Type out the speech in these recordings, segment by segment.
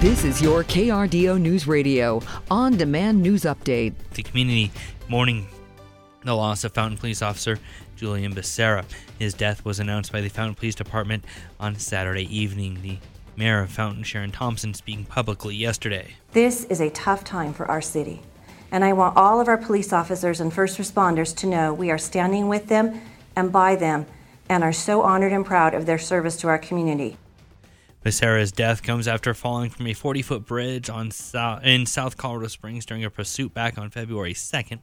This is your KRDO News Radio on demand news update. The community mourning the loss of Fountain Police Officer Julian Becerra. His death was announced by the Fountain Police Department on Saturday evening. The mayor of Fountain, Sharon Thompson, speaking publicly yesterday. This is a tough time for our city, and I want all of our police officers and first responders to know we are standing with them and by them and are so honored and proud of their service to our community. Becerra's death comes after falling from a 40 foot bridge on in South Colorado Springs during a pursuit back on February 2nd.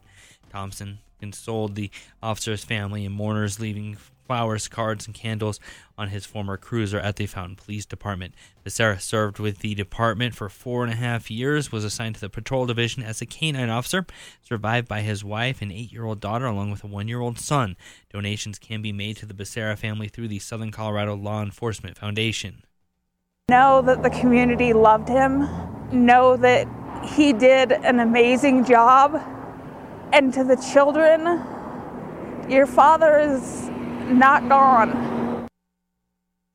Thompson consoled the officer's family and mourners, leaving flowers, cards, and candles on his former cruiser at the Fountain Police Department. Becerra served with the department for four and a half years, was assigned to the patrol division as a canine officer, survived by his wife and eight year old daughter, along with a one year old son. Donations can be made to the Becerra family through the Southern Colorado Law Enforcement Foundation. Know that the community loved him. Know that he did an amazing job. And to the children, your father is not gone.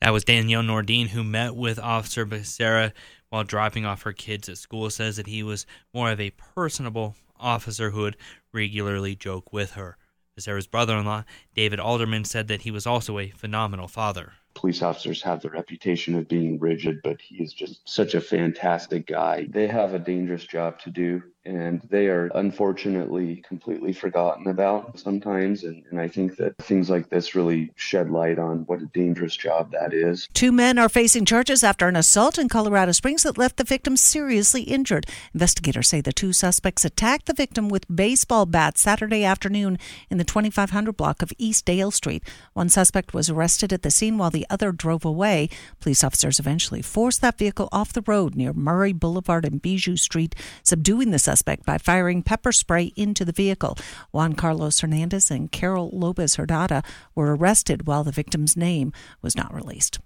That was Danielle Nordine, who met with Officer Becerra while dropping off her kids at school, says that he was more of a personable officer who would regularly joke with her. Becerra's brother in law, David Alderman, said that he was also a phenomenal father police officers have the reputation of being rigid, but he is just such a fantastic guy. They have a dangerous job to do and they are unfortunately completely forgotten about sometimes. And, and, I think that things like this really shed light on what a dangerous job that is. Two men are facing charges after an assault in Colorado Springs that left the victim seriously injured. Investigators say the two suspects attacked the victim with baseball bats Saturday afternoon in the 2500 block of East Dale Street. One suspect was arrested at the scene while the other drove away. Police officers eventually forced that vehicle off the road near Murray Boulevard and Bijou Street, subduing the suspect by firing pepper spray into the vehicle. Juan Carlos Hernandez and Carol Lopez Herdada were arrested while the victim's name was not released.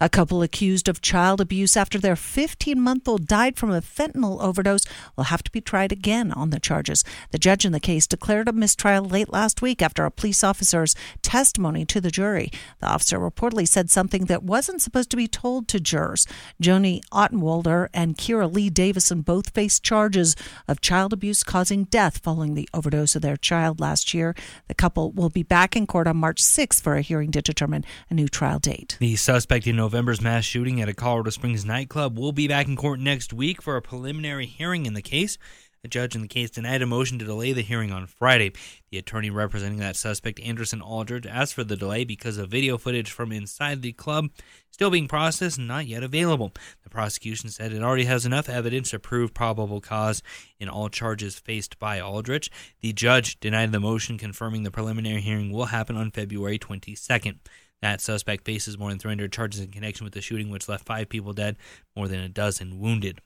A couple accused of child abuse after their 15 month old died from a fentanyl overdose will have to be tried again on the charges. The judge in the case declared a mistrial late last week after a police officer's testimony to the jury. The officer reportedly said something that wasn't supposed to be told to jurors. Joni Ottenwalder and Kira Lee Davison both faced charges of child abuse causing death following the overdose of their child last year. The couple will be back in court on March 6th for a hearing to determine a new trial date. The suspect in November's mass shooting at a Colorado Springs nightclub will be back in court next week for a preliminary hearing in the case. A judge in the case denied a motion to delay the hearing on Friday. The attorney representing that suspect, Anderson Aldrich, asked for the delay because of video footage from inside the club still being processed and not yet available. The prosecution said it already has enough evidence to prove probable cause in all charges faced by Aldrich. The judge denied the motion, confirming the preliminary hearing will happen on February 22nd. That suspect faces more than 300 charges in connection with the shooting, which left five people dead, more than a dozen wounded.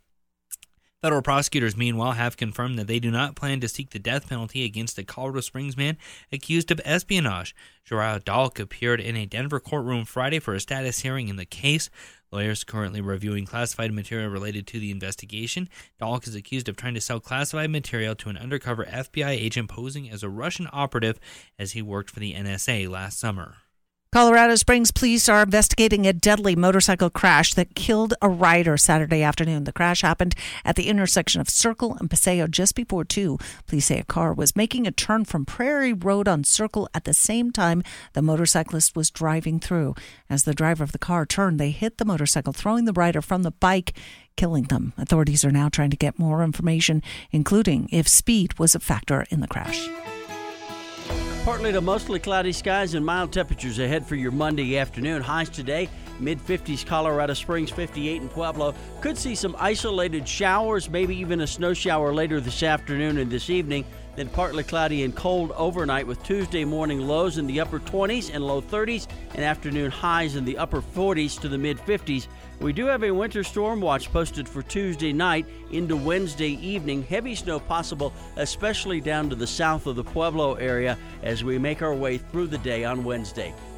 Federal prosecutors, meanwhile, have confirmed that they do not plan to seek the death penalty against a Colorado Springs man accused of espionage. Joriah Dalke appeared in a Denver courtroom Friday for a status hearing in the case. Lawyers currently reviewing classified material related to the investigation. Dalke is accused of trying to sell classified material to an undercover FBI agent posing as a Russian operative as he worked for the NSA last summer. Colorado Springs police are investigating a deadly motorcycle crash that killed a rider Saturday afternoon. The crash happened at the intersection of Circle and Paseo just before 2. Police say a car was making a turn from Prairie Road on Circle at the same time the motorcyclist was driving through. As the driver of the car turned, they hit the motorcycle, throwing the rider from the bike killing them. Authorities are now trying to get more information, including if speed was a factor in the crash. Partly to mostly cloudy skies and mild temperatures ahead for your Monday afternoon. Highs today, mid 50s Colorado Springs, 58 in Pueblo. Could see some isolated showers, maybe even a snow shower later this afternoon and this evening. Then partly cloudy and cold overnight with Tuesday morning lows in the upper 20s and low 30s and afternoon highs in the upper 40s to the mid 50s. We do have a winter storm watch posted for Tuesday night into Wednesday evening. Heavy snow possible, especially down to the south of the Pueblo area as we make our way through the day on Wednesday.